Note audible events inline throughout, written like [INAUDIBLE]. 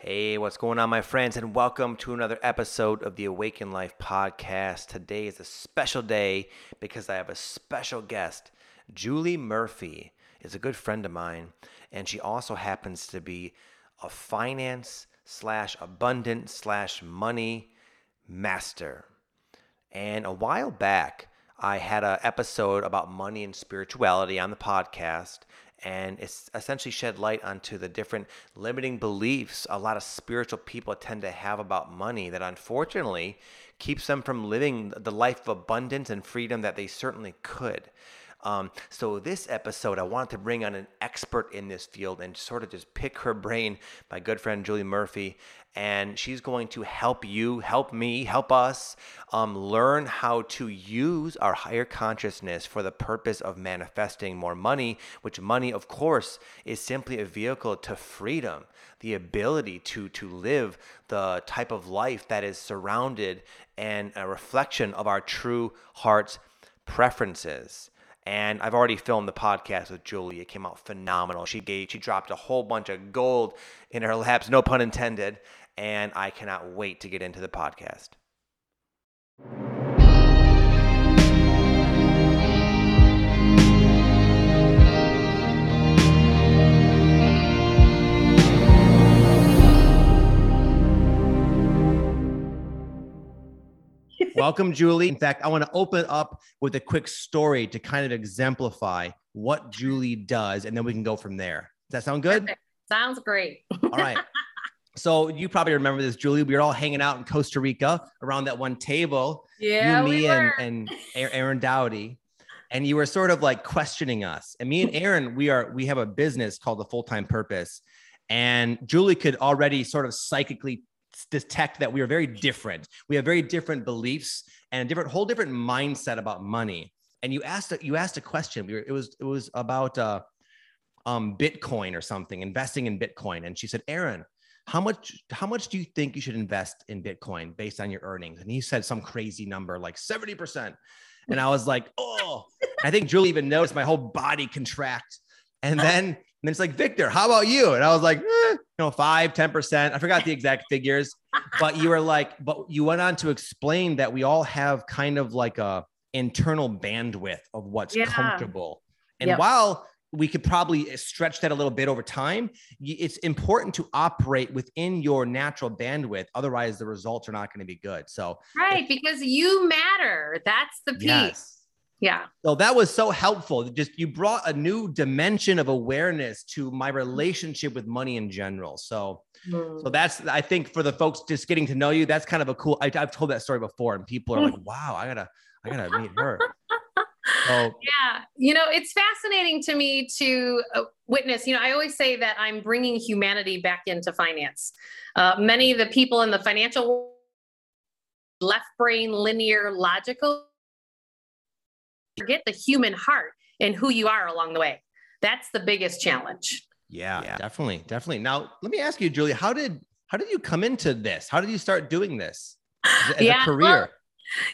Hey, what's going on, my friends, and welcome to another episode of the Awaken Life podcast. Today is a special day because I have a special guest. Julie Murphy is a good friend of mine, and she also happens to be a finance slash abundant slash money master. And a while back, I had an episode about money and spirituality on the podcast, and it's essentially shed light onto the different limiting beliefs a lot of spiritual people tend to have about money that unfortunately keeps them from living the life of abundance and freedom that they certainly could. Um, so this episode, I wanted to bring on an expert in this field and sort of just pick her brain, my good friend Julie Murphy, and she's going to help you, help me, help us um, learn how to use our higher consciousness for the purpose of manifesting more money, which money, of course, is simply a vehicle to freedom, the ability to, to live the type of life that is surrounded and a reflection of our true heart's preferences and I've already filmed the podcast with Julie. It came out phenomenal. She gave, she dropped a whole bunch of gold in her laps, no pun intended, and I cannot wait to get into the podcast. Welcome, Julie. In fact, I want to open up with a quick story to kind of exemplify what Julie does, and then we can go from there. Does that sound good? Perfect. Sounds great. all right. [LAUGHS] So you probably remember this, Julie. We were all hanging out in Costa Rica around that one table. Yeah, you, me, we and, and Aaron Dowdy. And you were sort of like questioning us. And me and Aaron, we are we have a business called the Full Time Purpose. And Julie could already sort of psychically detect that we are very different. We have very different beliefs and a different whole different mindset about money. And you asked a, you asked a question. We were, it was it was about uh, um, Bitcoin or something, investing in Bitcoin. And she said, Aaron, how much how much do you think you should invest in Bitcoin based on your earnings? And he said some crazy number like 70%. And I was like, oh, I think Julie even noticed my whole body contract. And then, and it's like, Victor, how about you? And I was like, eh, you know, five, 10%. I forgot the exact figures, but you were like, but you went on to explain that we all have kind of like a internal bandwidth of what's Yeah. comfortable. And Yep. while we could probably stretch that a little bit over time, it's important to operate within your natural bandwidth. Otherwise, the results are not going to be good. So, right, because you matter. That's the piece. yes. Yeah. So that was so helpful. Just you brought a new dimension of awareness to my relationship with money in general. So, Mm. so that's I think for the folks just getting to know you, that's kind of a cool. I, I've told that story before, and people are like, [LAUGHS] "Wow, I gotta, I gotta meet her." So Yeah. You know, it's fascinating to me to uh, witness. You know, I always say that I'm bringing humanity back into finance. Uh, many of the people in the financial left brain, linear, logical, forget the human heart and who you are along the way. That's the biggest challenge. yeah, definitely, definitely. Now, let me ask you, Julia, how did how did you come into this? How did you start doing this as, as Yeah, a career? well,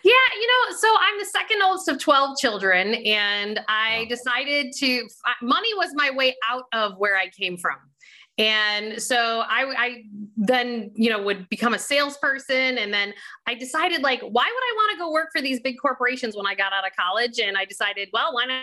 Yeah, you know, so I'm the second oldest of 12 children, and I Wow. decided to, money was my way out of where I came from. And so I, I then, you know, would become a salesperson. And then I decided, like, why would I want to go work for these big corporations when I got out of college? And I decided, well, why not?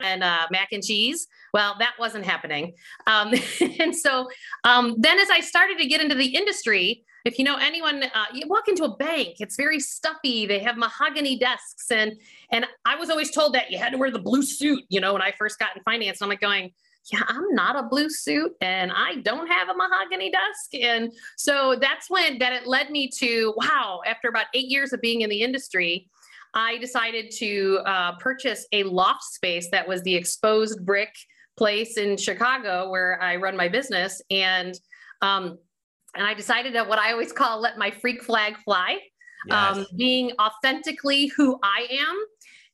And uh, mac and cheese. Well, that wasn't happening. Um, [LAUGHS] and so um, then, as I started to get into the industry, if you know anyone, uh, you walk into a bank, it's very stuffy. They have mahogany desks, and and I was always told that you had to wear the blue suit. You know, when I first got in finance, I'm like going, yeah, I'm not a blue suit, and I don't have a mahogany desk, and so that's when that it led me to wow. After about eight years of being in the industry. I decided to uh, purchase a loft space that was the exposed brick place in Chicago where I run my business. And um, and I decided that what I always call let my freak flag fly, Yes. um, being authentically who I am,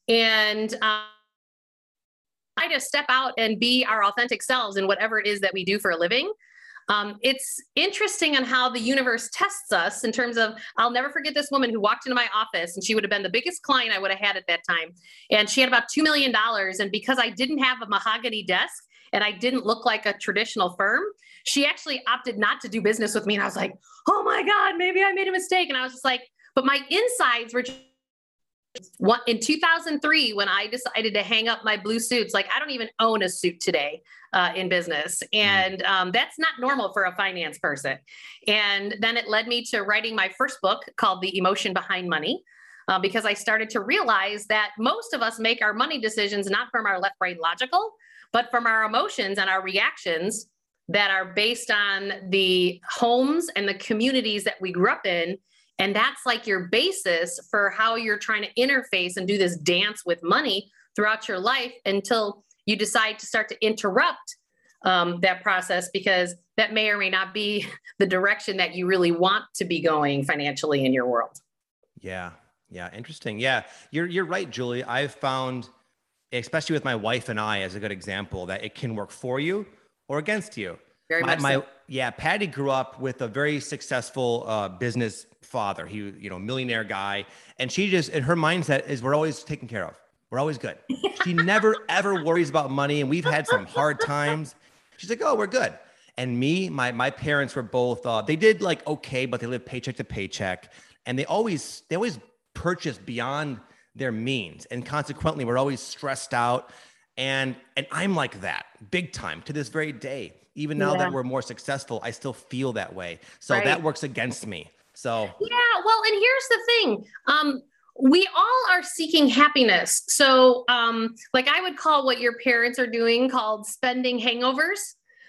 and um, try to step out and be our authentic selves in whatever it is that we do for a living. Um, it's interesting on how the universe tests us in terms of I'll never forget this woman who walked into my office and she would have been the biggest client I would have had at that time. And she had about $2 million. And because I didn't have a mahogany desk and I didn't look like a traditional firm, she actually opted not to do business with me. And I was like, oh my God, maybe I made a mistake. And I was just like, but my insides were just in 2003 when i decided to hang up my blue suits like i don't even own a suit today uh, in business mm. and um, that's not normal for a finance person and then it led me to writing my first book called the emotion behind money uh, because i started to realize that most of us make our money decisions not from our left brain logical but from our emotions and our reactions that are based on the homes and the communities that we grew up in and that's like your basis for how you're trying to interface and do this dance with money throughout your life until you decide to start to interrupt um, that process because that may or may not be [LAUGHS] the direction that you really want to be going financially in your world. Yeah. Yeah. Interesting. Yeah. You're, you're right, Julie. I've found, especially with my wife and I as a good example, that it can work for you or against you. Very my, much my, so. yeah, Patty grew up with a very successful uh, business father. He, you know, millionaire guy, and she just, and her mindset is, we're always taken care of. We're always good. she [LAUGHS] never ever worries about money, and we've had some hard times. She's like, oh, we're good. And me, my my parents were both. Uh, they did like okay, but they lived paycheck to paycheck, and they always they always purchased beyond their means, and consequently, we're always stressed out. And and I'm like that big time to this very day even now yeah. that we're more successful, I still feel that way. So right. that works against me. So yeah, well, and here's the thing. Um, we all are seeking happiness. So, um, like I would call what your parents are doing called spending hangovers.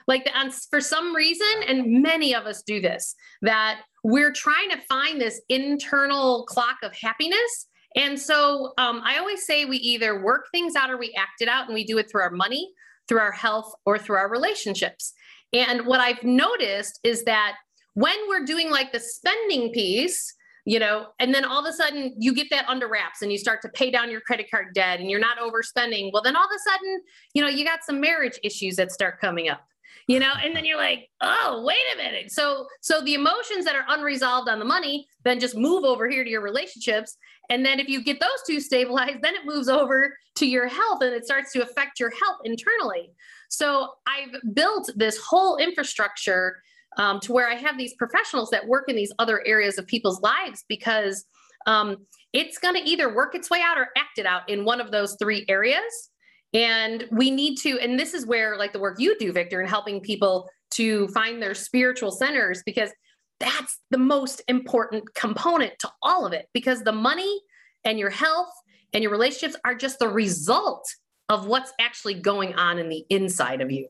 Like the, for some reason, and many of us do this, that we're trying to find this internal clock of happiness. And so um, I always say we either work things out or we act it out, and we do it through our money, through our health, or through our relationships. And what I've noticed is that when we're doing like the spending piece, you know, and then all of a sudden you get that under wraps and you start to pay down your credit card debt and you're not overspending. Well, then all of a sudden, you know, you got some marriage issues that start coming up you know and then you're like oh wait a minute so so the emotions that are unresolved on the money then just move over here to your relationships and then if you get those two stabilized then it moves over to your health and it starts to affect your health internally so i've built this whole infrastructure um, to where i have these professionals that work in these other areas of people's lives because um, it's going to either work its way out or act it out in one of those three areas. And we need to, and this is where like the work you do, Victor, in helping people to find their spiritual centers, because that's the most important component to all of it, because the money and your health and your relationships are just the result of what's actually going on in the inside of you.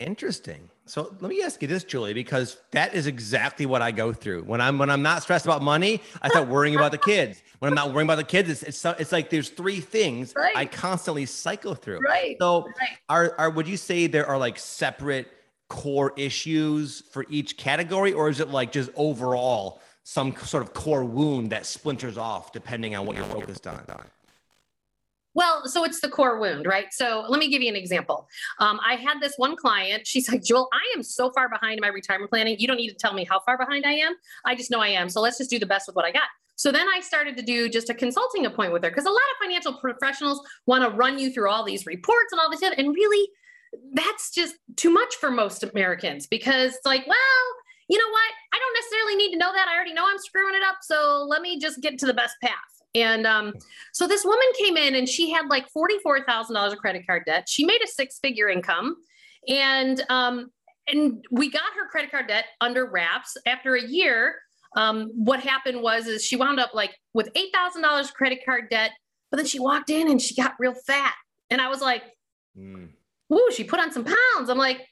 Interesting. So let me ask you this, Julie, because that is exactly what I go through when I'm when I'm not stressed about money. I start worrying about the kids. When I'm not worrying about the kids, it's it's, it's like there's three things right. I constantly cycle through. Right. So right. are are would you say there are like separate core issues for each category, or is it like just overall some sort of core wound that splinters off depending on what you're focused on? Well, so it's the core wound, right? So let me give you an example. Um, I had this one client. She's like, Jewel, I am so far behind in my retirement planning. You don't need to tell me how far behind I am. I just know I am. So let's just do the best with what I got. So then I started to do just a consulting appointment with her because a lot of financial professionals want to run you through all these reports and all this stuff. And really, that's just too much for most Americans because it's like, well, you know what? I don't necessarily need to know that. I already know I'm screwing it up. So let me just get to the best path. And um, so this woman came in and she had like $44,000 of credit card debt. She made a six figure income. And, um, and we got her credit card debt under wraps. After a year, um, what happened was is she wound up like with $8,000 credit card debt, but then she walked in and she got real fat. And I was like, mm. Ooh, she put on some pounds. I'm like,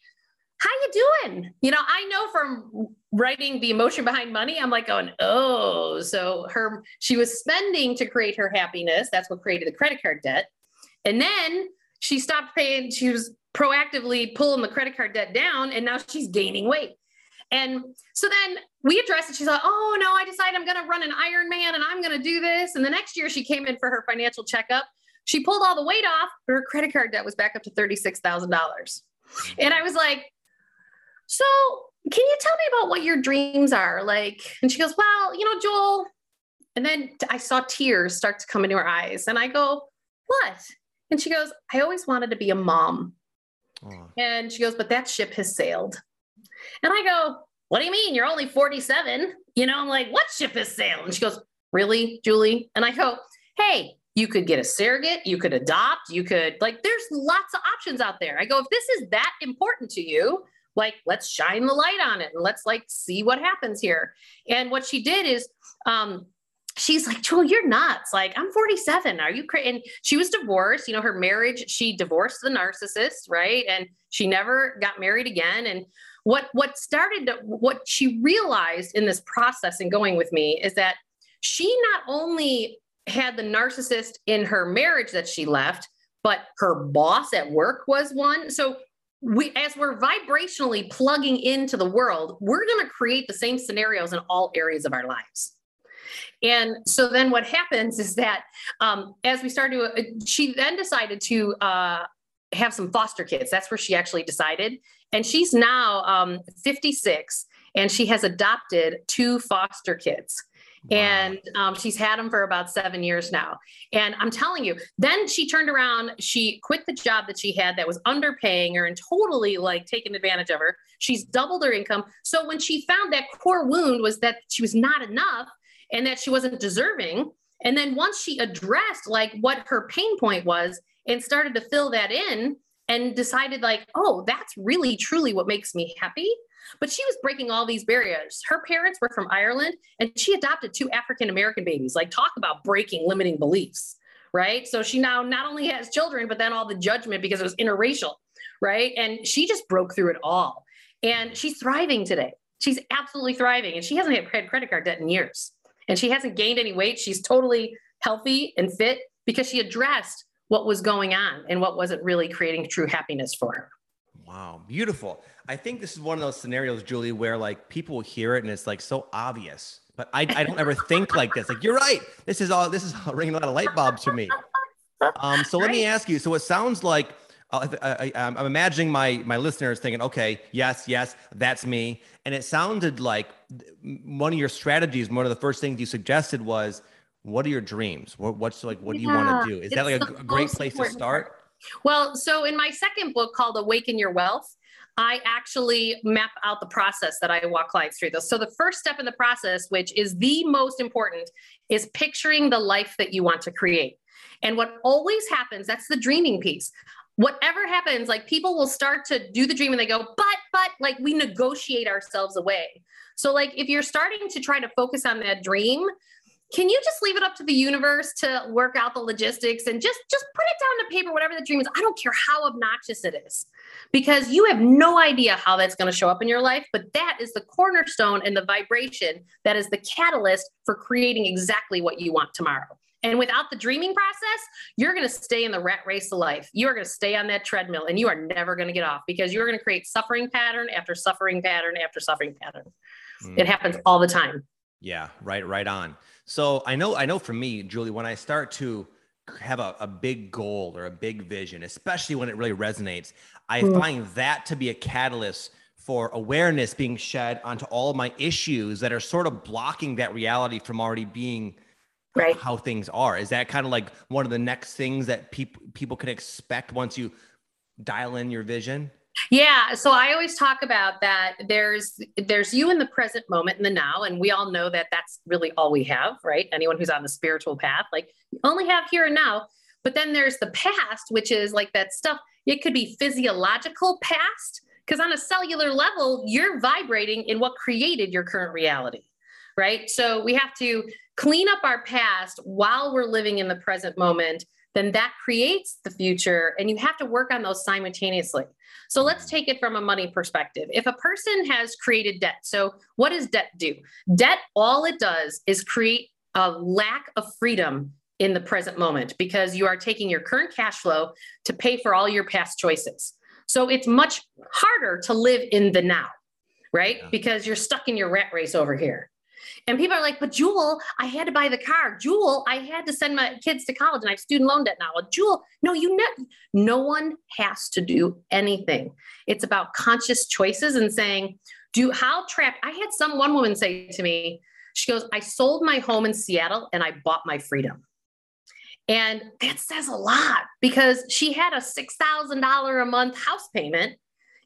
how you doing? You know, I know from writing the emotion behind money, I'm like going, oh, so her she was spending to create her happiness. That's what created the credit card debt. And then she stopped paying, she was proactively pulling the credit card debt down, and now she's gaining weight. And so then we addressed it. She's like, oh no, I decided I'm gonna run an Ironman and I'm gonna do this. And the next year she came in for her financial checkup. She pulled all the weight off, but her credit card debt was back up to $36,000. And I was like, so can you tell me about what your dreams are? Like, and she goes, well, you know, Jewel. And then I saw tears start to come into her eyes. And I go, what? And she goes, I always wanted to be a mom. Oh. And she goes, But that ship has sailed. And I go, What do you mean? You're only 47. You know, I'm like, What ship has sailed? And she goes, Really, Julie? And I go, Hey, you could get a surrogate, you could adopt, you could, like, there's lots of options out there. I go, If this is that important to you, like let's shine the light on it and let's like see what happens here and what she did is um she's like, Jewel you're nuts. Like, I'm 47. Are you crazy? And she was divorced. You know, her marriage, she divorced the narcissist, right? And she never got married again. And what what started to, what she realized in this process and going with me is that she not only had the narcissist in her marriage that she left, but her boss at work was one. So we as we're vibrationally plugging into the world, we're going to create the same scenarios in all areas of our lives. And so then what happens is that um, as we started to, uh, she then decided to uh, have some foster kids. That's where she actually decided. And she's now um, 56 and she has adopted two foster kids. And um, she's had them for about seven years now. And I'm telling you, then she turned around, she quit the job that she had that was underpaying her and totally like taking advantage of her. She's doubled her income. So when she found that core wound was that she was not enough, and that she wasn't deserving. And then once she addressed like what her pain point was and started to fill that in and decided like, oh, that's really truly what makes me happy. But she was breaking all these barriers. Her parents were from Ireland and she adopted two African American babies. Like talk about breaking limiting beliefs, right? So she now not only has children, but then all the judgment because it was interracial, right? And she just broke through it all. And she's thriving today. She's absolutely thriving. And she hasn't had credit card debt in years and she hasn't gained any weight. She's totally healthy and fit because she addressed what was going on and what wasn't really creating true happiness for her. Wow, beautiful. I think this is one of those scenarios, Julie, where like people will hear it and it's like so obvious, but I, I don't ever think like this. Like you're right. This is all. This is [LAUGHS] ringing a lot of light bulbs for me. Um, so let me ask you. So it sounds like uh, I, am imagining my my listeners thinking, okay, yes, yes, that's me. And it sounded like one of your strategies, one of the first things you suggested was, what are your dreams? What, what's like, what do you want to do? Is that like a, a great place to start? Well, so in my second book called Awaken Your Wealth, I actually map out the process that I walk clients through. So the first step in the process, which is the most important, is picturing the life that you want to create. And what always happens, that's the dreaming piece whatever happens, like people will start to do the dream and they go, but, but, like we negotiate ourselves away. So, like, if you're starting to try to focus on that dream, can you just leave it up to the universe to work out the logistics and just just put it down to paper whatever the dream is i don't care how obnoxious it is because you have no idea how that's going to show up in your life but that is the cornerstone and the vibration that is the catalyst for creating exactly what you want tomorrow and without the dreaming process, you're going to stay in the rat race of life. You are going to stay on that treadmill and you are never going to get off because you're going to create suffering pattern after suffering pattern after suffering pattern. Mm. It happens all the time. Yeah, right, right on. So I know, I know for me, Julie, when I start to have a, a big goal or a big vision, especially when it really resonates, I mm. find that to be a catalyst for awareness being shed onto all my issues that are sort of blocking that reality from already being right. how things are. Is that kind of like one of the next things that people people can expect once you dial in your vision? Yeah, so I always talk about that there's there's you in the present moment in the now and we all know that that's really all we have, right? Anyone who's on the spiritual path, like you only have here and now. But then there's the past, which is like that stuff. It could be physiological past because on a cellular level, you're vibrating in what created your current reality, right? So we have to clean up our past while we're living in the present moment, then that creates the future. And you have to work on those simultaneously. So let's take it from a money perspective. If a person has created debt, so what does debt do? Debt, all it does is create a lack of freedom in the present moment because you are taking your current cash flow to pay for all your past choices. So it's much harder to live in the now, right? Yeah. Because you're stuck in your rat race over here. And people are like, but Jewel, I had to buy the car. Jewel, I had to send my kids to college and I have student loan debt now. Jewel, no, you know, no one has to do anything. It's about conscious choices and saying, do how trapped. I had some one woman say to me, she goes, I sold my home in Seattle and I bought my freedom. And that says a lot because she had a $6,000 a month house payment.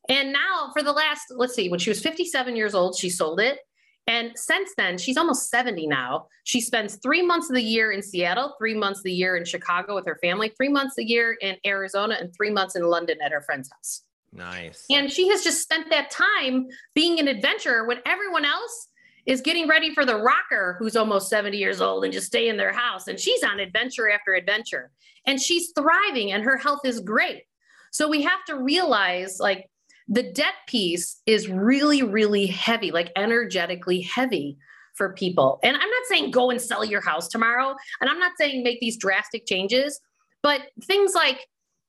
And now, for the last, let's see, when she was 57 years old, she sold it. And since then, she's almost 70 now. She spends three months of the year in Seattle, three months of the year in Chicago with her family, three months a year in Arizona, and three months in London at her friend's house. Nice. And she has just spent that time being an adventurer when everyone else is getting ready for the rocker who's almost 70 years old and just stay in their house. And she's on adventure after adventure and she's thriving and her health is great. So we have to realize like the debt piece is really, really heavy, like energetically heavy for people. And I'm not saying go and sell your house tomorrow. And I'm not saying make these drastic changes, but things like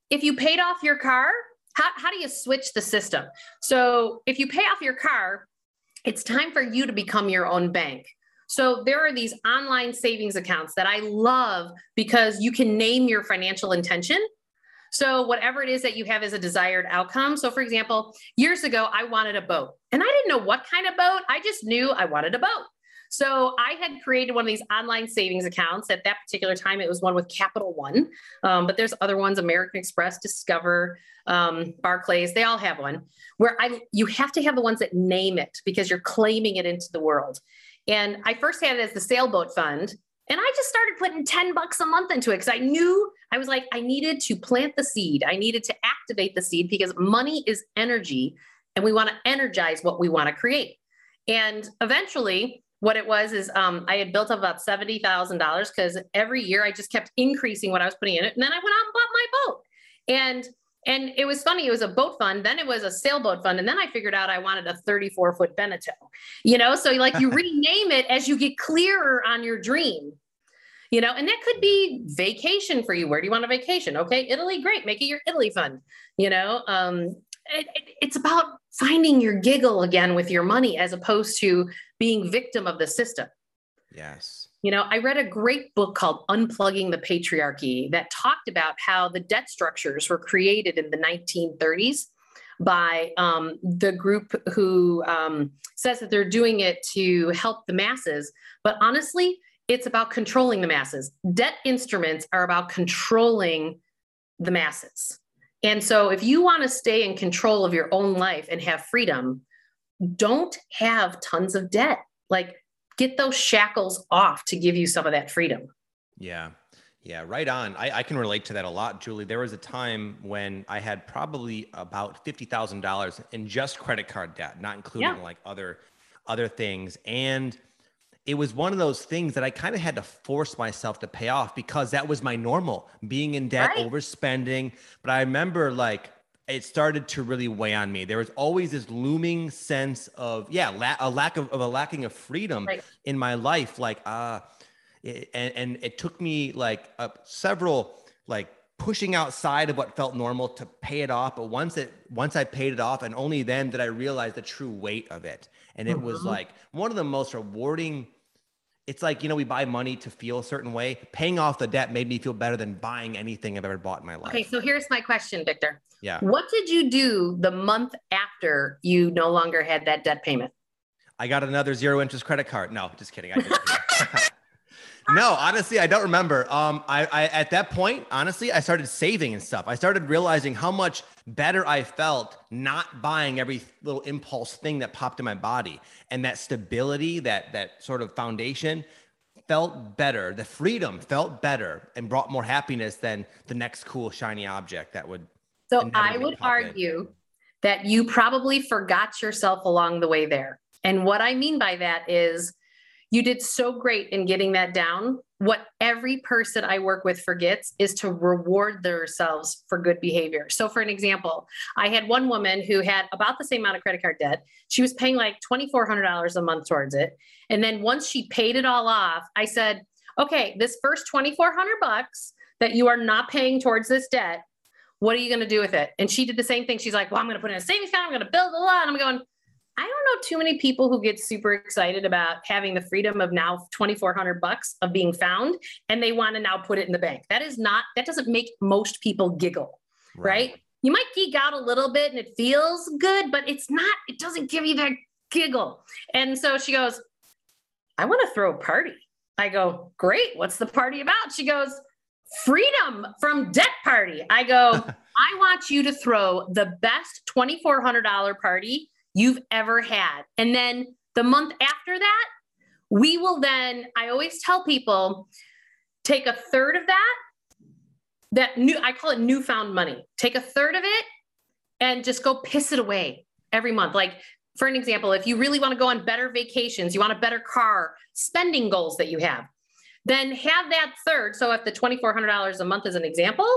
if you paid off your car, how, how do you switch the system? So if you pay off your car, it's time for you to become your own bank. So there are these online savings accounts that I love because you can name your financial intention. So whatever it is that you have as a desired outcome. So for example, years ago I wanted a boat and I didn't know what kind of boat. I just knew I wanted a boat. So I had created one of these online savings accounts. At that particular time, it was one with Capital One, um, but there's other ones: American Express, Discover, um, Barclays. They all have one. Where I you have to have the ones that name it because you're claiming it into the world. And I first had it as the sailboat fund, and I just started putting 10 bucks a month into it because I knew I was like, I needed to plant the seed. I needed to activate the seed because money is energy and we want to energize what we want to create. And eventually, what it was is um, I had built up about seventy thousand dollars because every year I just kept increasing what I was putting in it, and then I went out and bought my boat. And and it was funny. It was a boat fund, then it was a sailboat fund, and then I figured out I wanted a thirty-four foot Beneteau. You know, so like you [LAUGHS] rename it as you get clearer on your dream. You know, and that could be vacation for you. Where do you want a vacation? Okay, Italy, great. Make it your Italy fund. You know, um, it, it, it's about finding your giggle again with your money as opposed to being victim of the system. Yes. You know, I read a great book called Unplugging the Patriarchy that talked about how the debt structures were created in the 1930s by um, the group who um, says that they're doing it to help the masses. But honestly, it's about controlling the masses. Debt instruments are about controlling the masses. And so, if you want to stay in control of your own life and have freedom, don't have tons of debt. Like, get those shackles off to give you some of that freedom. Yeah. Yeah, right on. I, I, can relate to that a lot, Julie. There was a time when I had probably about fifty thousand dollars in just credit card debt, not including yeah. like other other things. And it was one of those things that I kind of had to force myself to pay off because that was my normal being in debt, right. overspending. But I remember like it started to really weigh on me. There was always this looming sense of, yeah, la- a lack of, of, a lacking of freedom right. in my life. Like, uh, it, and, and it took me like uh, several, like pushing outside of what felt normal to pay it off. But once it, once I paid it off and only then did I realize the true weight of it. And it mm-hmm. was like one of the most rewarding it's like you know we buy money to feel a certain way. Paying off the debt made me feel better than buying anything i've ever bought in my life. okay so here's my question victor. Yeah. What did you do the month after you no longer had that debt payment? I got another zero interest credit card. No just kidding. I just [LAUGHS] no, honestly, I don't remember. Um, I, I at that point, honestly, I started saving and stuff. I started realizing how much better I felt not buying every little impulse thing that popped in my body, and that stability, that that sort of foundation, felt better. The freedom felt better and brought more happiness than the next cool shiny object that would. So I would argue in. that you probably forgot yourself along the way there, and what I mean by that is you did so great in getting that down. What every person I work with forgets is to reward themselves for good behavior. So, for an example, I had one woman who had about the same amount of credit card debt. She was paying like $2,400 a month towards it. And then once she paid it all off, I said, okay, this first 2,400 bucks that you are not paying towards this debt, what are you going to do with it? And she did the same thing. She's like, well, I'm going to put in a savings account. I'm going to build a lot. And I'm going, I don't know too many people who get super excited about having the freedom of now 2400 bucks of being found and they want to now put it in the bank. That is not that doesn't make most people giggle, right? right? You might geek out a little bit and it feels good, but it's not it doesn't give you that giggle. And so she goes, "I want to throw a party." I go, "Great. What's the party about?" She goes, freedom from debt party. I go, [LAUGHS] I want you to throw the best $2,400 party you've ever had. And then the month after that, we will then, I always tell people, take a third of that, that new, I call it newfound money. Take a third of it and just go piss it away every month. Like, for an example, if you really want to go on better vacations, you want a better car, spending goals that you have, then have that third. So if the $2,400 a month is an example,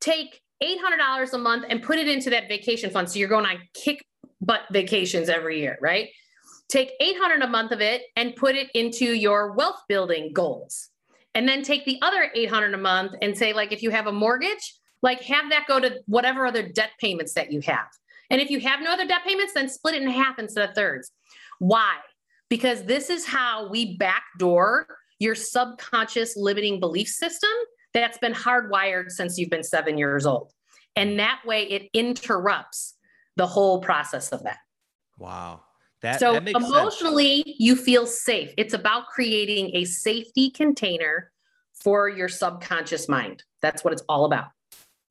take $800 a month and put it into that vacation fund. So you're going on kick butt vacations every year, right? Take 800 a month of it and put it into your wealth building goals. And then take the other 800 a month and say like if you have a mortgage, like have that go to whatever other debt payments that you have. And if you have no other debt payments, then split it in half instead of thirds. Why? Because this is how we backdoor your subconscious limiting belief system that's been hardwired since you've been seven years old. And that way it interrupts the whole process of that. Wow. That, so that emotionally, sense. you feel safe. It's about creating a safety container for your subconscious mind. That's what it's all about.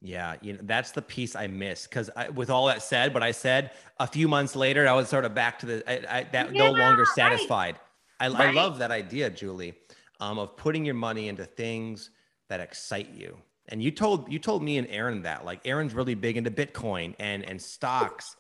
Yeah, you know that's the piece I miss because with all that said, what I said a few months later, I was sort of back to the I, I, that yeah, no longer satisfied. Right. I, right. I love that idea, Julie, um, of putting your money into things that excite you. And you told you told me and Aaron that like Aaron's really big into Bitcoin and and stocks.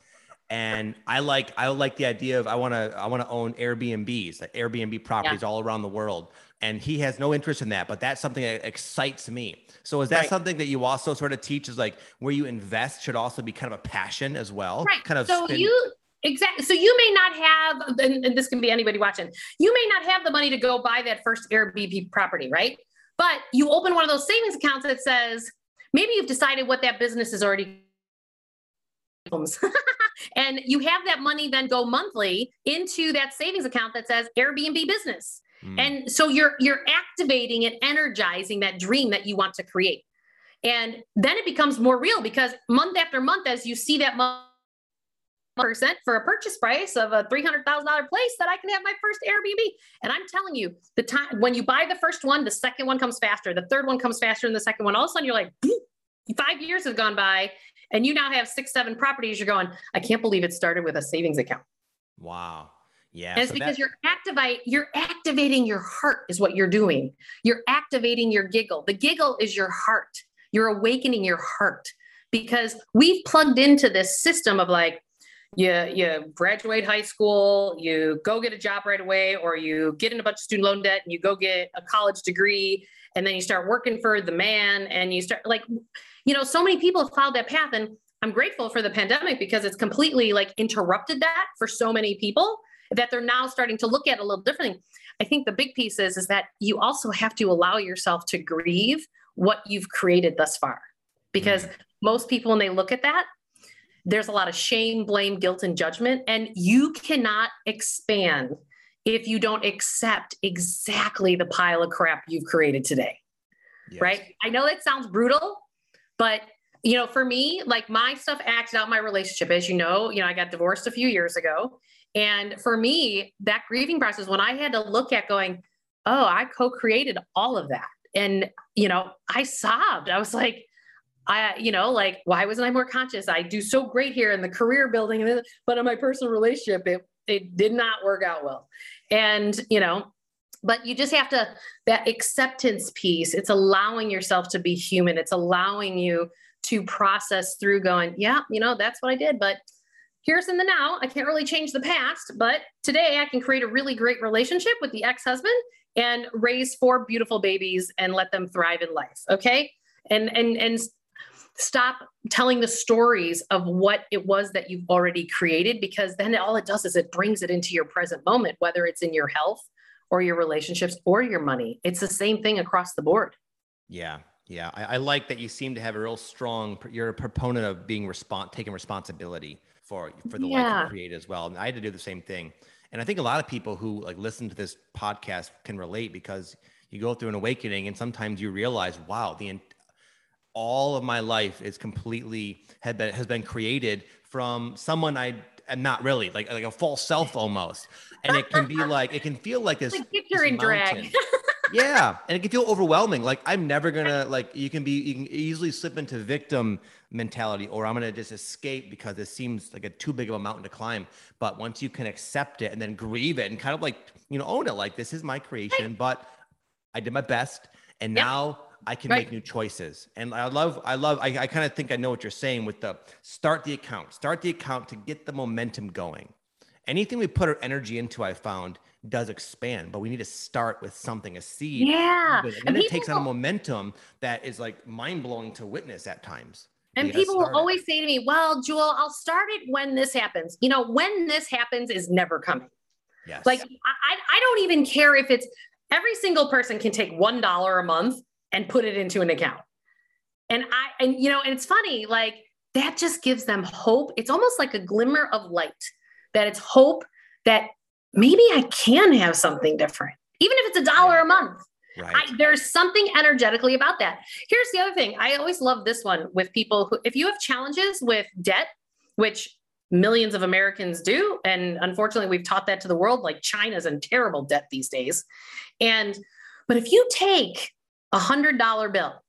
And I like I like the idea of I want to I want to own Airbnbs, like Airbnb properties yeah. all around the world. And he has no interest in that, but that's something that excites me. So is that right. something that you also sort of teach is like where you invest should also be kind of a passion as well? Right. Kind of so spin- you exactly so you may not have and, and this can be anybody watching you may not have the money to go buy that first airbnb property right but you open one of those savings accounts that says maybe you've decided what that business is already [LAUGHS] and you have that money then go monthly into that savings account that says Airbnb business. Mm. And so you're you're activating and energizing that dream that you want to create. And then it becomes more real because month after month as you see that month percent for a purchase price of a $300,000 place that I can have my first Airbnb. And I'm telling you, the time when you buy the first one, the second one comes faster, the third one comes faster than the second one. All of a sudden you're like, five years have gone by and you now have six, seven properties. You're going, I can't believe it started with a savings account. Wow. Yeah. And it's so because you're activate, you're activating your heart is what you're doing. You're activating your giggle. The giggle is your heart. You're awakening your heart because we've plugged into this system of like, you you graduate high school, you go get a job right away, or you get in a bunch of student loan debt and you go get a college degree, and then you start working for the man, and you start like, you know, so many people have followed that path, and I'm grateful for the pandemic because it's completely like interrupted that for so many people that they're now starting to look at a little differently. I think the big piece is is that you also have to allow yourself to grieve what you've created thus far, because mm-hmm. most people when they look at that there's a lot of shame, blame, guilt, and judgment. And you cannot expand if you don't accept exactly the pile of crap you've created today. Yes. Right. I know that sounds brutal, but you know, for me, like my stuff acted out my relationship. As you know, you know, I got divorced a few years ago. And for me, that grieving process, when I had to look at going, oh, I co-created all of that. And, you know, I sobbed. I was like, I, you know, like, why wasn't I more conscious? I do so great here in the career building, but in my personal relationship, it, it did not work out well. And, you know, but you just have to, that acceptance piece, it's allowing yourself to be human. It's allowing you to process through going, yeah, you know, that's what I did, but here's in the now. I can't really change the past, but today I can create a really great relationship with the ex husband and raise four beautiful babies and let them thrive in life. Okay. And, and, and stop telling the stories of what it was that you've already created because then all it does is it brings it into your present moment whether it's in your health or your relationships or your money. It's the same thing across the board. Yeah. Yeah. I, I like that you seem to have a real strong you're a proponent of being respond taking responsibility for for the yeah. life you create as well. And i had to do the same thing. And i think a lot of people who like listen to this podcast can relate because you go through an awakening and sometimes you realize wow the all of my life is completely had been has been created from someone I am not really like like a false self almost, and it can be [LAUGHS] like it can feel like this, like picture in drag. [LAUGHS] yeah, and it can feel overwhelming. Like I'm never gonna like you can be you can easily slip into victim mentality, or I'm gonna just escape because it seems like a too big of a mountain to climb. But once you can accept it and then grieve it and kind of like you know own it, like this is my creation, but I did my best, and yep. now I can right. make new choices. And I love, I love, I, I kind of think I know what you're saying with the start the account, start the account to get the momentum going. Anything we put our energy into, I found does expand, but we need to start with something, a seed. Yeah. And, and it takes on a momentum that is like mind blowing to witness at times. And people will always say to me, Well, Jewel, I'll start it when this happens. You know, when this happens is never coming. Yes. Like I, I don't even care if it's every single person can take one dollar a month and put it into an account. And I and you know, and it's funny, like that just gives them hope. It's almost like a glimmer of light that it's hope that maybe I can have something different, even if it's a dollar a month. Right. I, there's something energetically about that. Here's the other thing. I always love this one with people who, if you have challenges with debt, which millions of Americans do, and unfortunately we've taught that to the world, like China's in terrible debt these days. And, but if you take a hundred dollar bill,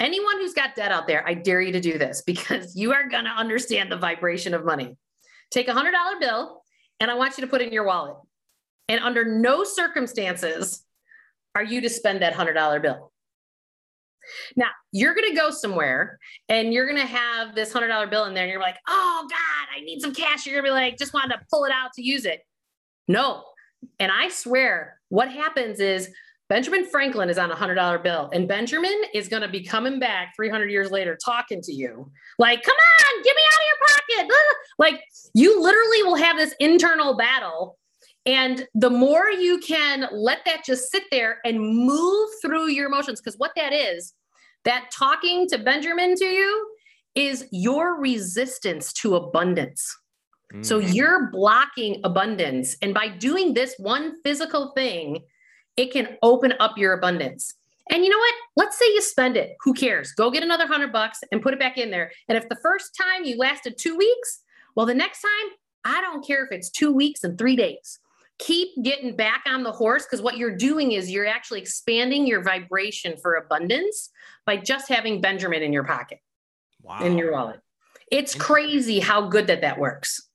anyone who's got debt out there, I dare you to do this because you are going to understand the vibration of money. Take a hundred dollar bill and I want you to put it in your wallet. And under no circumstances are you to spend that hundred dollar bill. Now you're going to go somewhere and you're going to have this hundred dollar bill in there and you're like, oh God, I need some cash. You're going to be like, just wanted to pull it out to use it. No. And I swear what happens is Benjamin Franklin is on a hundred dollar bill, and Benjamin is going to be coming back 300 years later talking to you like, come on, get me out of your pocket. Like, you literally will have this internal battle. And the more you can let that just sit there and move through your emotions, because what that is, that talking to Benjamin to you is your resistance to abundance. Mm-hmm. So you're blocking abundance. And by doing this one physical thing, it can open up your abundance. And you know what? Let's say you spend it. Who cares? Go get another hundred bucks and put it back in there. And if the first time you lasted two weeks, well, the next time, I don't care if it's two weeks and three days. Keep getting back on the horse because what you're doing is you're actually expanding your vibration for abundance by just having Benjamin in your pocket, wow. in your wallet. It's crazy how good that that works.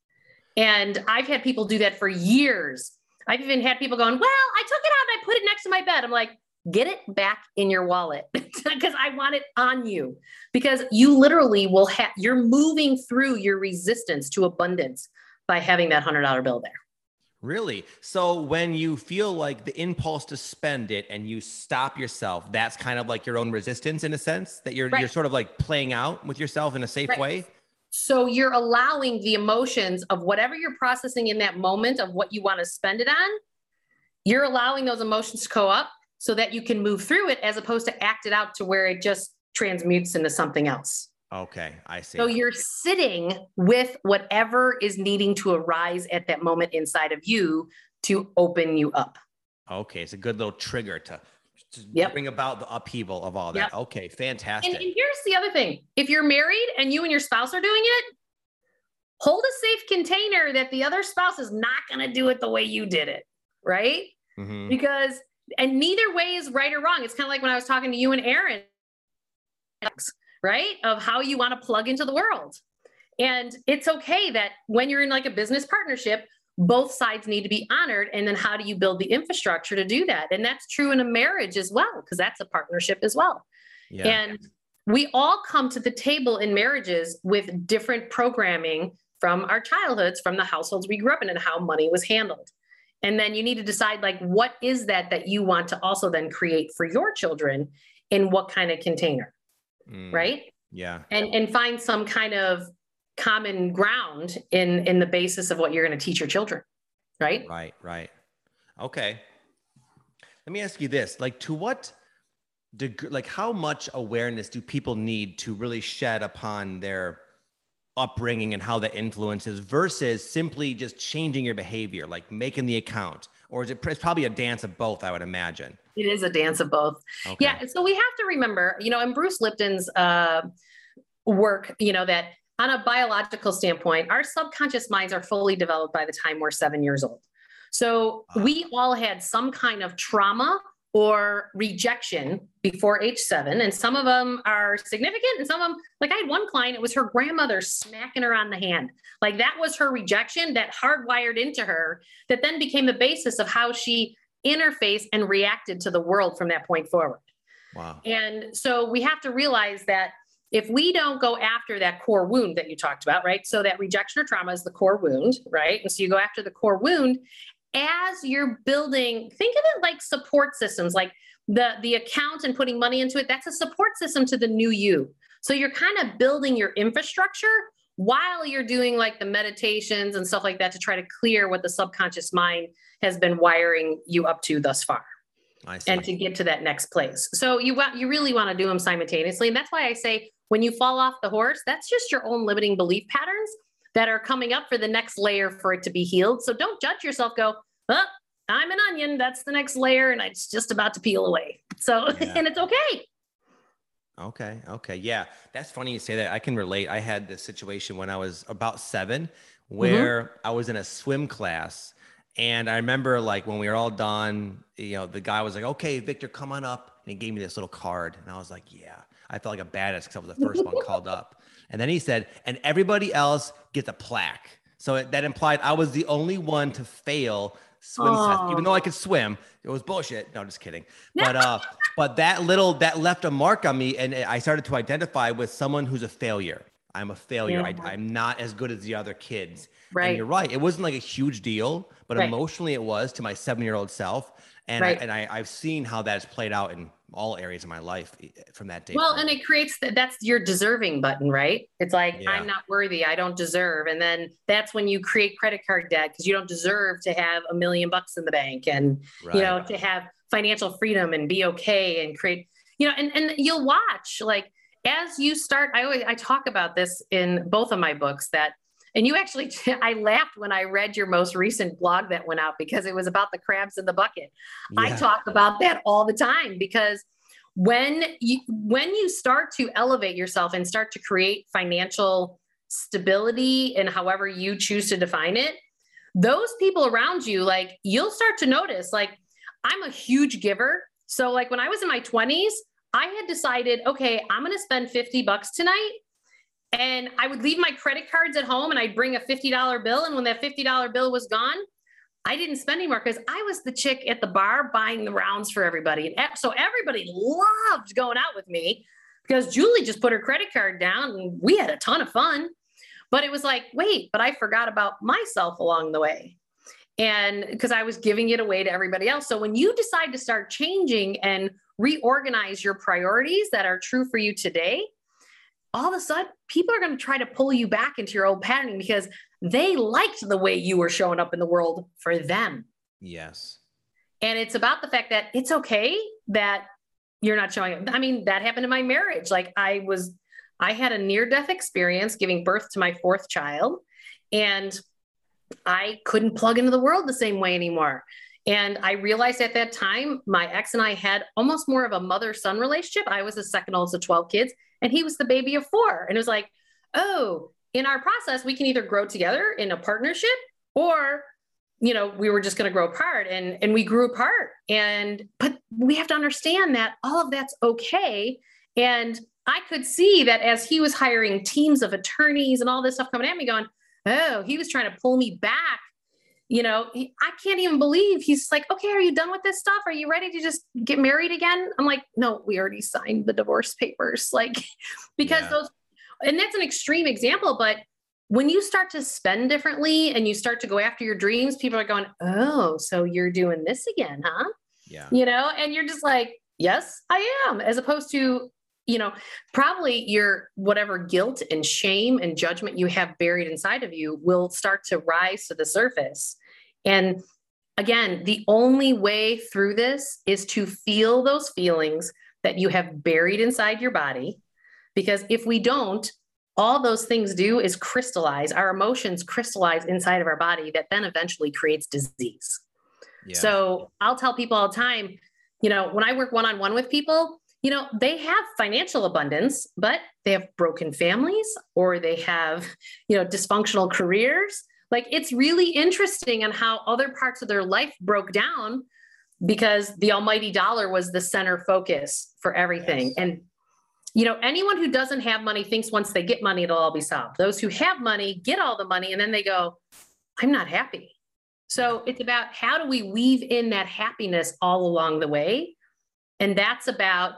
And I've had people do that for years I've even had people going, Well, I took it out and I put it next to my bed. I'm like, Get it back in your wallet [LAUGHS] because I want it on you. Because you literally will have, you're moving through your resistance to abundance by having that $100 bill there. Really? So when you feel like the impulse to spend it and you stop yourself, that's kind of like your own resistance in a sense that you're right. you're sort of like playing out with yourself in a safe right. way. So you're allowing the emotions of whatever you're processing in that moment of what you want to spend it on, you're allowing those emotions to go up so that you can move through it as opposed to act it out to where it just transmutes into something else. Okay, I see. So you're sitting with whatever is needing to arise at that moment inside of you to open you up. Okay, it's a good little trigger to to yep. bring about the upheaval of all that. Yep. Okay, fantastic. And, and here's the other thing if you're married and you and your spouse are doing it, hold a safe container that the other spouse is not going to do it the way you did it, right? Mm-hmm. Because, and neither way is right or wrong. It's kind of like when I was talking to you and Aaron, right? Of how you want to plug into the world. And it's okay that when you're in like a business partnership, both sides need to be honored and then how do you build the infrastructure to do that? And that's true in a marriage as well because that's a partnership as well. Yeah. and we all come to the table in marriages with different programming from our childhoods from the households we grew up in and how money was handled. And then you need to decide like what is that that you want to also then create for your children in what kind of container mm, right? Yeah. And and find some kind of common ground in in the basis of what you're going to teach your children right? Right right. Okay. Let me ask you this like to what degree like how much awareness do people need to really shed upon their upbringing and how that influences versus simply just changing your behavior like making the account? Or is it it's probably a dance of both i would imagine. It is a dance of both. Okay. yeah so we have to remember you know in bruce lipton's uh, work you know that on a biological standpoint, our subconscious minds are fully developed by the time we're seven years old. So we all had some kind of trauma or rejection before age seven. And some of them are significant, and some of them, like I had one client, it was her grandmother smacking her on the hand. Like that was her rejection that hardwired into her, that then became the basis of how she interfaced and reacted to the world from that point forward. Wow. And so we have to realize that if we don't go after that core wound that you talked about, right? So that rejection or trauma is the core wound, right? And so you go after the core wound as you're building, think of it like support systems, like the the account and putting money into it. That's a support system to the new you. So you're kind of building your infrastructure while you're doing like the meditations and stuff like that to try to clear what the subconscious mind has been wiring you up to thus far and to get to that next place. So you want you really want to do them simultaneously. And that's why I say when you fall off the horse, that's just your own limiting belief patterns that are coming up for the next layer for it to be healed. So don't judge yourself, go, oh, I'm an onion. That's the next layer, and it's just about to peel away. So, [LAUGHS] yeah. and it's okay. Okay. Okay. Yeah. That's funny you say that. I can relate. I had this situation when I was about seven mm-hmm. where mm-hmm. I was in a swim class. And I remember like when we were all done, you know, the guy was like, okay, Victor, come on up. And he gave me this little card. And I was like, yeah. I felt like a badass because I was the first one called up. And then he said, and everybody else gets a plaque. So it, that implied I was the only one to fail swim test, even though I could swim. It was bullshit. No, just kidding. But uh, but that little that left a mark on me, and I started to identify with someone who's a failure. I'm a failure. Yeah. I, am not as good as the other kids. Right. And you're right. It wasn't like a huge deal, but right. emotionally it was to my seven year old self. And right. I, and I, I've seen how that's played out in all areas of my life eh, from that day. Well, forward. and it creates that that's your deserving button, right? It's like yeah. I'm not worthy, I don't deserve, and then that's when you create credit card debt because you don't deserve to have a million bucks in the bank and right. you know to have financial freedom and be okay and create you know and and you'll watch like as you start. I always I talk about this in both of my books that and you actually, [LAUGHS] I laughed when I read your most recent blog that went out because it was about the crabs in the bucket. Yeah. I talk about that all the time because when you when you start to elevate yourself and start to create financial stability and however you choose to define it, those people around you, like you'll start to notice, like I'm a huge giver. So like when I was in my 20s, I had decided, okay, I'm going to spend 50 bucks tonight and I would leave my credit cards at home and I'd bring a $50 bill. And when that $50 bill was gone, I didn't spend anymore because I was the chick at the bar buying the rounds for everybody. And so everybody loved going out with me because Julie just put her credit card down and we had a ton of fun. But it was like, wait, but I forgot about myself along the way. And because I was giving it away to everybody else. So when you decide to start changing and reorganize your priorities that are true for you today, all of a sudden people are going to try to pull you back into your old patterning because they liked the way you were showing up in the world for them. Yes. And it's about the fact that it's okay that you're not showing up. I mean, that happened in my marriage. Like I was, I had a near death experience giving birth to my fourth child, and I couldn't plug into the world the same way anymore. And I realized at that time, my ex and I had almost more of a mother son relationship. I was the second oldest of 12 kids, and he was the baby of four. And it was like, oh, in our process, we can either grow together in a partnership or you know we were just going to grow apart and and we grew apart and but we have to understand that all of that's okay and i could see that as he was hiring teams of attorneys and all this stuff coming at me going oh he was trying to pull me back you know, I can't even believe he's like, okay, are you done with this stuff? Are you ready to just get married again? I'm like, no, we already signed the divorce papers. [LAUGHS] Like, because yeah. those, and that's an extreme example, but when you start to spend differently and you start to go after your dreams, people are going, oh, so you're doing this again, huh? Yeah. You know, and you're just like, yes, I am, as opposed to, you know, probably your whatever guilt and shame and judgment you have buried inside of you will start to rise to the surface and again, the only way through this is to feel those feelings that you have buried inside your body. Because if we don't, all those things do is crystallize, our emotions crystallize inside of our body that then eventually creates disease. Yeah. So I'll tell people all the time, you know, when I work one on one with people, you know, they have financial abundance, but they have broken families or they have, you know, dysfunctional careers like it's really interesting on how other parts of their life broke down because the almighty dollar was the center focus for everything. Yes. And you know, anyone who doesn't have money thinks once they get money, it'll all be solved. Those who have money get all the money and then they go, I'm not happy. So it's about how do we weave in that happiness all along the way? And that's about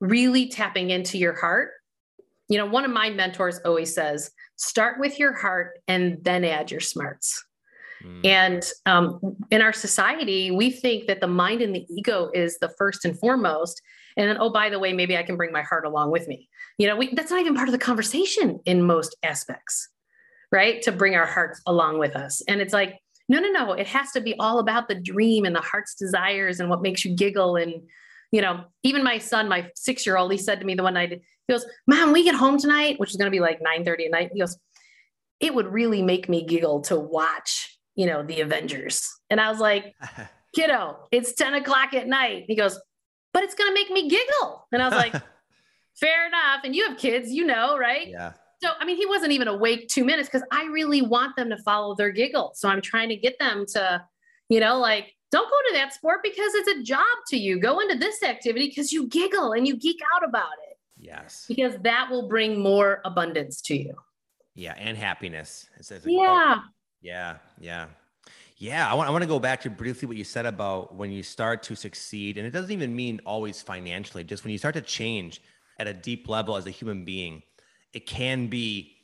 really tapping into your heart. You know, one of my mentors always says, start with your heart and then add your smarts. Mm. And um, in our society, we think that the mind and the ego is the first and foremost. And then, oh, by the way, maybe I can bring my heart along with me. You know, we, that's not even part of the conversation in most aspects, right? To bring our hearts along with us. And it's like, no, no, no. It has to be all about the dream and the heart's desires and what makes you giggle. And, you know, even my son, my six year old, he said to me the one night, he goes, Mom, we get home tonight, which is going to be like 9 30 at night. He goes, It would really make me giggle to watch you know, the Avengers. And I was like, [LAUGHS] kiddo, it's 10 o'clock at night. He goes, but it's going to make me giggle. And I was like, [LAUGHS] fair enough. And you have kids, you know, right? Yeah. So, I mean, he wasn't even awake two minutes because I really want them to follow their giggle. So I'm trying to get them to, you know, like, don't go to that sport because it's a job to you. Go into this activity because you giggle and you geek out about it. Yes. Because that will bring more abundance to you. Yeah. And happiness. yeah. Yeah, yeah. Yeah, I want, I want to go back to briefly what you said about when you start to succeed. And it doesn't even mean always financially, just when you start to change at a deep level as a human being, it can be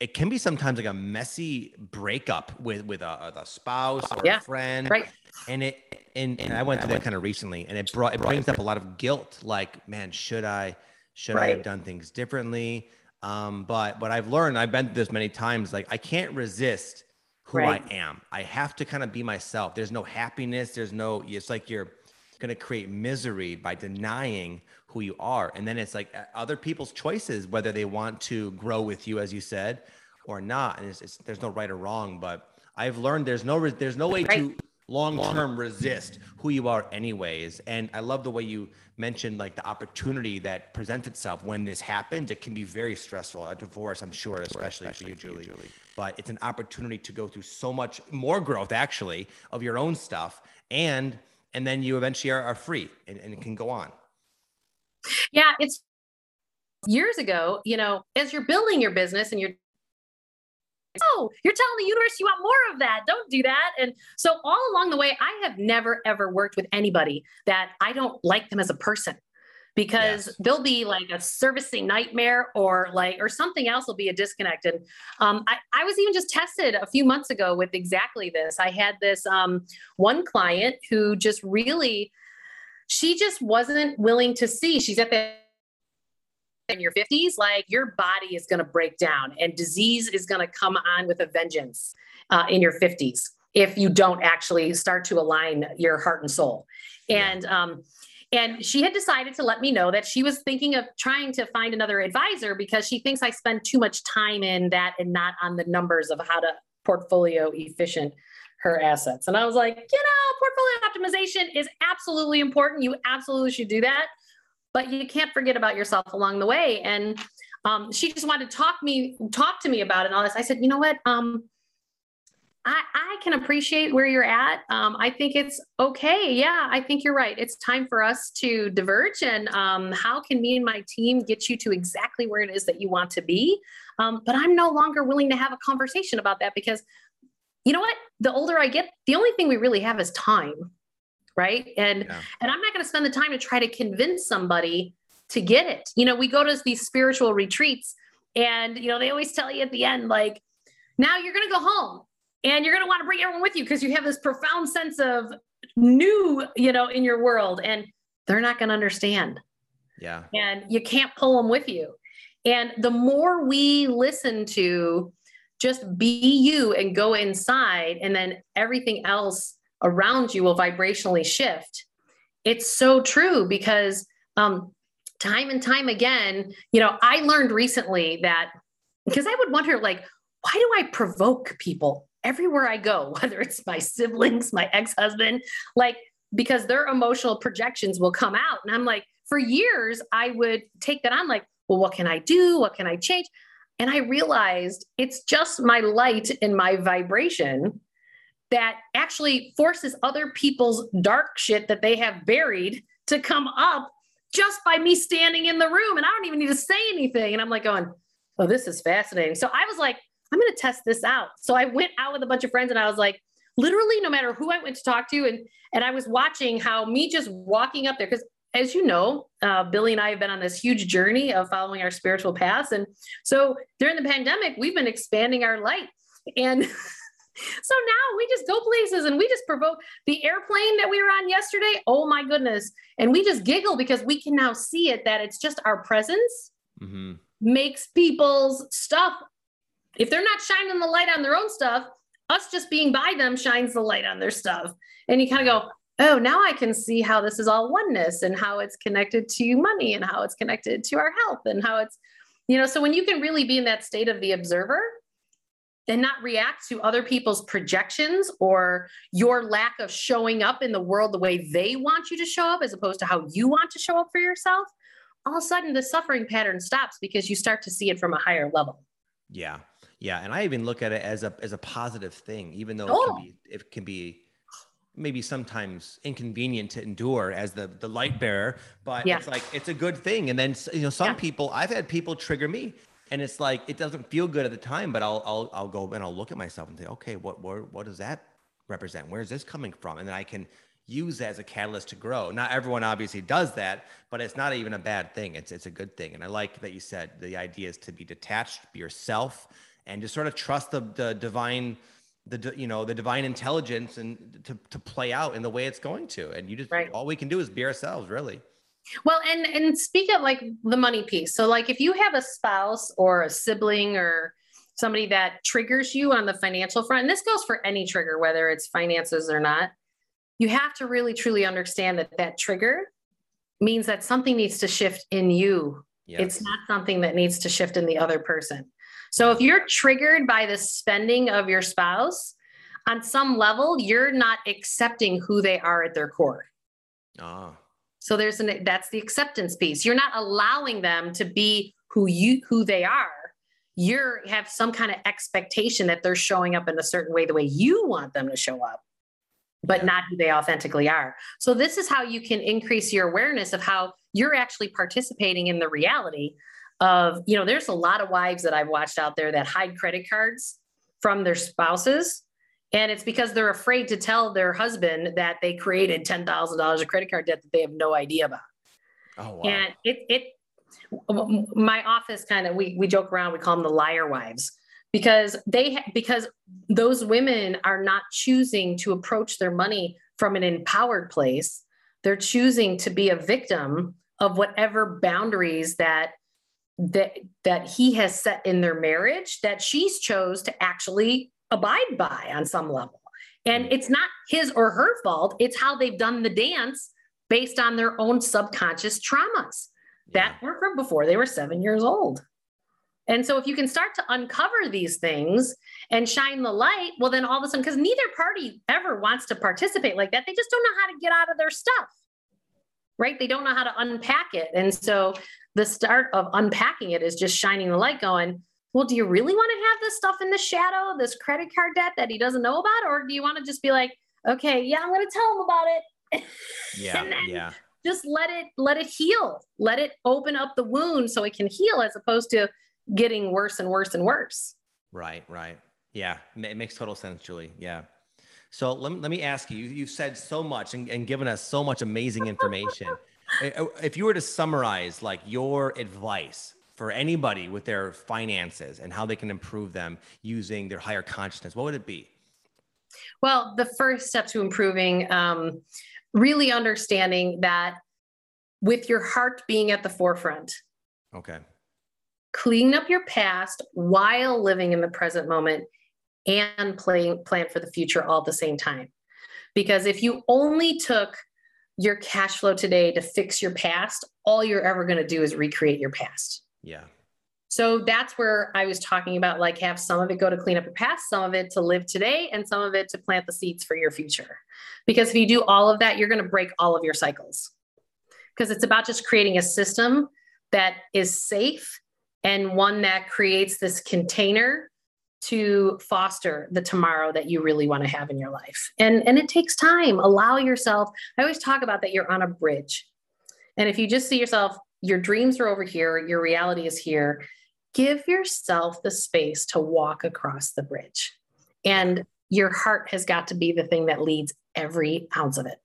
it can be sometimes like a messy breakup with with a, a spouse or yeah, a friend right and it and, and i went through that kind of recently and it brought it brings up a lot of guilt like man should i should right. i have done things differently um but but i've learned i've been through this many times like i can't resist who right. I am. I have to kind of be myself. There's no happiness. There's no, it's like you're going to create misery by denying who you are. And then it's like uh, other people's choices, whether they want to grow with you, as you said, or not. And it's, it's there's no right or wrong, but I've learned there's no, there's no way right. to long term resist who you are anyways. And i love the way you mentioned like the opportunity that presents itself when this happens. It can be very stressful. A divorce i'm sure especially, especially for you julie. julie. But it's an opportunity to go through so much more growth actually of your own stuff. And and then you eventually are, are free and, and it can go on. Yeah it's years ago you know as you're building your business and you're oh, you're telling the universe you want more of that. Don't do that. And so all along the way, I have never ever worked with anybody that I don't like them as a person because yes. they'll be like a servicing nightmare or like or something else will be a disconnect and um, I, I was even just tested a few months ago with exactly this i had this um, one client who just really she just wasn't willing to see she's at the in your 50s, like your body is going to break down and disease is going to come on with a vengeance uh, in your 50s if you don't actually start to align your heart and soul. And, um, and she had decided to let me know that she was thinking of trying to find another advisor because she thinks I spend too much time in that and not on the numbers of how to portfolio efficient her assets. And I was like, you know, portfolio optimization is absolutely important. You absolutely should do that but you can't forget about yourself along the way. And um, she just wanted to talk me, talk to me about it and all this. I said, you know what? Um, I, I can appreciate where you're at. Um, I think it's okay. Yeah, I think you're right. It's time for us to diverge. And um, how can me and my team get you to exactly where it is that you want to be? Um, but I'm no longer willing to have a conversation about that because you know what? The older I get, the only thing we really have is time right? And yeah. and i'm not going to spend the time to try to convince somebody to get it. You know we go to these spiritual retreats and you know they always tell you at the end like now you're going to go home and you're going to want to bring everyone with you because you have this profound sense of new you know in your world and they're not going to understand. Yeah. And you can't pull them with you. And the more we listen to just be you and go inside and then everything else around you will vibrationally shift. It's so true because um, time and time again, you know, I learned recently that because I would wonder, like, why do I provoke people everywhere I go, [LAUGHS] whether it's my siblings, my ex husband, like, because their emotional projections will come out. And I'm like, for years, I would take that on, like, well, what can I do? What can I change? And I realized it's just my light and my vibration that actually forces other people's dark shit that they have buried to come up just by me standing in the room and I don't even need to say anything. And I'm like going, oh, this is fascinating. So I was like, I'm going to test this out. So I went out with a bunch of friends and I was like, literally, no matter who I went to talk to, and and I was watching how me just walking up there because. As you know, uh, Billy and I have been on this huge journey of following our spiritual paths. And so during the pandemic, we've been expanding our light. And [LAUGHS] so now we just go places and we just provoke the airplane that we were on yesterday. Oh my goodness. And we just giggle because we can now see it that it's just our presence mm-hmm. makes people's stuff if they're not shining the light on their own stuff, us just being by them shines the light on their stuff. And you kind of go, oh, now I can see how this is all oneness and how it's connected to money and how it's connected to our health and how it's, you know, so when you can really be in that state of the observer and not react to other people's projections or your lack of showing up in the world the way they want you to show up as opposed to how you want to show up for yourself, all of a sudden the suffering pattern stops because you start to see it from a higher level. Yeah. Yeah, and I even look at it as a as a positive thing, even though oh. it can oh. be it can be maybe sometimes inconvenient to endure as the the light bearer, but yeah. it's like it's a good thing. And then you know some yeah. people I've had people trigger me, and it's like it doesn't feel good at the time, but I'll I'll I'll go and I'll look at myself and say, okay, what what what does that represent? Where's this coming from? And then I can use that as a catalyst to grow. Not everyone obviously does that, but it's not even a bad thing. It's it's a good thing. And I like that you said the idea is to be detached, be yourself, and just sort of trust the, the divine the you know the divine intelligence and to, to play out in the way it's going to and you just right. all we can do is be ourselves really well and and speak of like the money piece so like if you have a spouse or a sibling or somebody that triggers you on the financial front and this goes for any trigger whether it's finances or not you have to really truly understand that that trigger means that something needs to shift in you yes. it's not something that needs to shift in the other person so if you're triggered by the spending of your spouse, on some level, you're not accepting who they are at their core. Ah. So there's an that's the acceptance piece. You're not allowing them to be who you who they are. You're have some kind of expectation that they're showing up in a certain way, the way you want them to show up, but not who they authentically are. So this is how you can increase your awareness of how you're actually participating in the reality of, you know, there's a lot of wives that I've watched out there that hide credit cards from their spouses. And it's because they're afraid to tell their husband that they created $10,000 of credit card debt that they have no idea about. Oh, wow. And it, it, my office kind of, we, we joke around, we call them the liar wives because they, because those women are not choosing to approach their money from an empowered place. They're choosing to be a victim of whatever boundaries that that that he has set in their marriage that she's chose to actually abide by on some level. And mm. it's not his or her fault. It's how they've done the dance based on their own subconscious traumas that were from before they were seven years old. And so if you can start to uncover these things and shine the light well then all of a sudden because neither party ever wants to participate like that. They just don't know how to get out of their stuff right? They don't know how to unpack it. And so the start of unpacking it is just shining the light going well do you really want to have this stuff in the shadow this credit card debt that he doesn't know about? Or do you want to just be like okay yeah i'm going to tell him about it. [LAUGHS] Yeah yeah. just let it let it heal. Let it open up the wound so it can heal as opposed to getting worse and worse and worse. Right right. Yeah it makes total sense julie. Yeah. So let me, let me ask you you've said so much and, and given us so much amazing information. [LAUGHS] If you were to summarize like your advice for anybody with their finances and how they can improve them using their higher consciousness, what would it be? Well, the first step to improving, um, really understanding that with your heart being at the forefront. Okay. Cleaning up your past while living in the present moment and playing plan for the future all at the same time. Because if you only took your cash flow today to fix your past, all you're ever going to do is recreate your past. Yeah. So that's where I was talking about like have some of it go to clean up your past, some of it to live today, and some of it to plant the seeds for your future. Because if you do all of that, you're going to break all of your cycles. Because it's about just creating a system that is safe and one that creates this container to foster the tomorrow that you really want to have in your life. And and it takes time. Allow yourself. I always talk about that you're on a bridge. And if you just see yourself your dreams are over here, your reality is here. Give yourself the space to walk across the bridge. And your heart has got to be the thing that leads every ounce of it.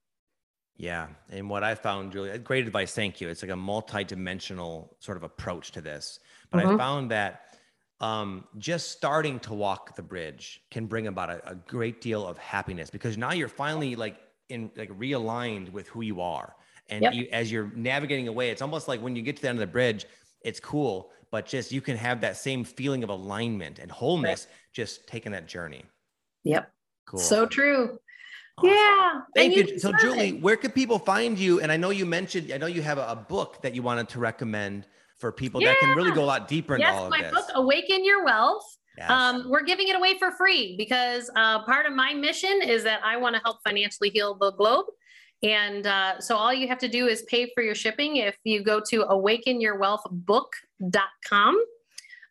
Yeah. And what I found, Julie, great advice. Thank you. It's like a multi-dimensional sort of approach to this. But mm-hmm. I found that um, just starting to walk the bridge can bring about a, a, great deal of happiness because now you're finally like in like realigned with who you are. And yep. you, as you're navigating away, it's almost like when you get to the end of the bridge, it's cool, but just you can have that same feeling of alignment and wholeness right. just taking that journey. Yep. Cool. So true. Awesome. Yeah. Thank you. So, Julie, it. where could people find you? And I know you mentioned, I know you have a, a book that you wanted to recommend for people yeah. that can really go a lot deeper into yes, all of my this. book, Awaken Your Wealth. Yes. Um, we're giving it away for free because uh, part of my mission is that I want to help financially heal the globe. And uh, so all you have to do is pay for your shipping. If you go to awakenyourwealthbook.com,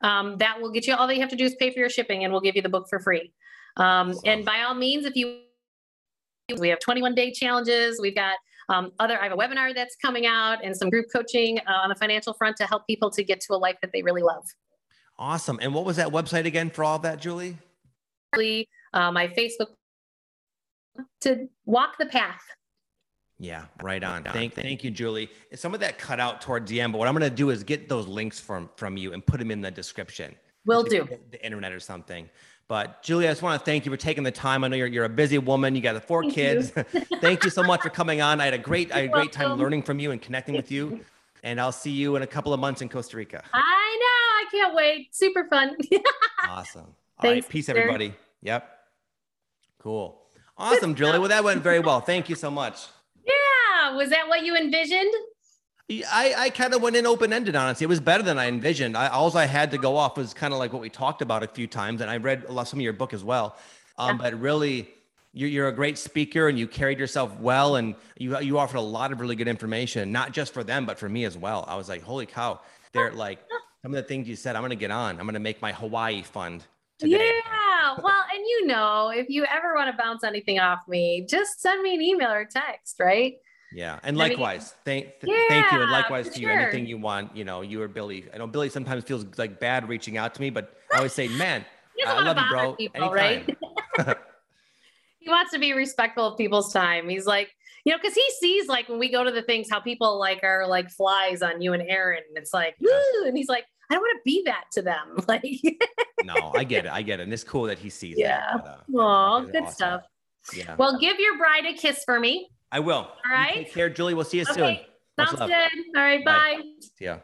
um, that will get you all that you have to do is pay for your shipping and we'll give you the book for free. Um, and by all means, if you we have 21 day challenges. We've got um, other, I have a webinar that's coming out and some group coaching uh, on the financial front to help people to get to a life that they really love. Awesome. And what was that website again for all that, Julie? Uh, my Facebook to walk the path. Yeah, right on. Thank, thank you, Julie. Some of that cut out towards the end, but what I'm going to do is get those links from from you and put them in the description. Will do. The internet or something. But Julie, I just want to thank you for taking the time. I know you're, you're a busy woman. You got the four thank kids. You. [LAUGHS] thank you so much for coming on. I had a great, I had a great time learning from you and connecting with you. And I'll see you in a couple of months in Costa Rica. I know. I can't wait. Super fun. [LAUGHS] awesome. All Thanks, right. Peace, sir. everybody. Yep. Cool. Awesome, Julie. Well, that went very [LAUGHS] well. Thank you so much. Was that what you envisioned? I, I kind of went in open ended, honestly. It was better than I envisioned. I, all I had to go off was kind of like what we talked about a few times. And I read a lot, some of your book as well. Um, yeah. But really, you're, you're a great speaker and you carried yourself well. And you, you offered a lot of really good information, not just for them, but for me as well. I was like, holy cow. They're like, some of the things you said, I'm going to get on. I'm going to make my Hawaii fund. Today. Yeah. Well, and you know, if you ever want to bounce anything off me, just send me an email or text, right? Yeah, and likewise, I mean, thank th- yeah, thank you, and likewise to you. Sure. Anything you want, you know, you or Billy. I know Billy sometimes feels like bad reaching out to me, but I always say, "Man, [LAUGHS] I love you, bro." People, Anytime. right? [LAUGHS] he wants to be respectful of people's time. He's like, you know, because he sees like when we go to the things how people like are like flies on you and Aaron, and it's like, Woo! and he's like, I don't want to be that to them. [LAUGHS] Like, no, I get it, I get it, and it's cool that he sees. Yeah. That, uh, good awesome. stuff. Yeah. Well, give your bride a kiss for me. I will. All right. You take care, Julie. We'll see you okay. soon. Sounds good. All right. Bye. bye. See ya.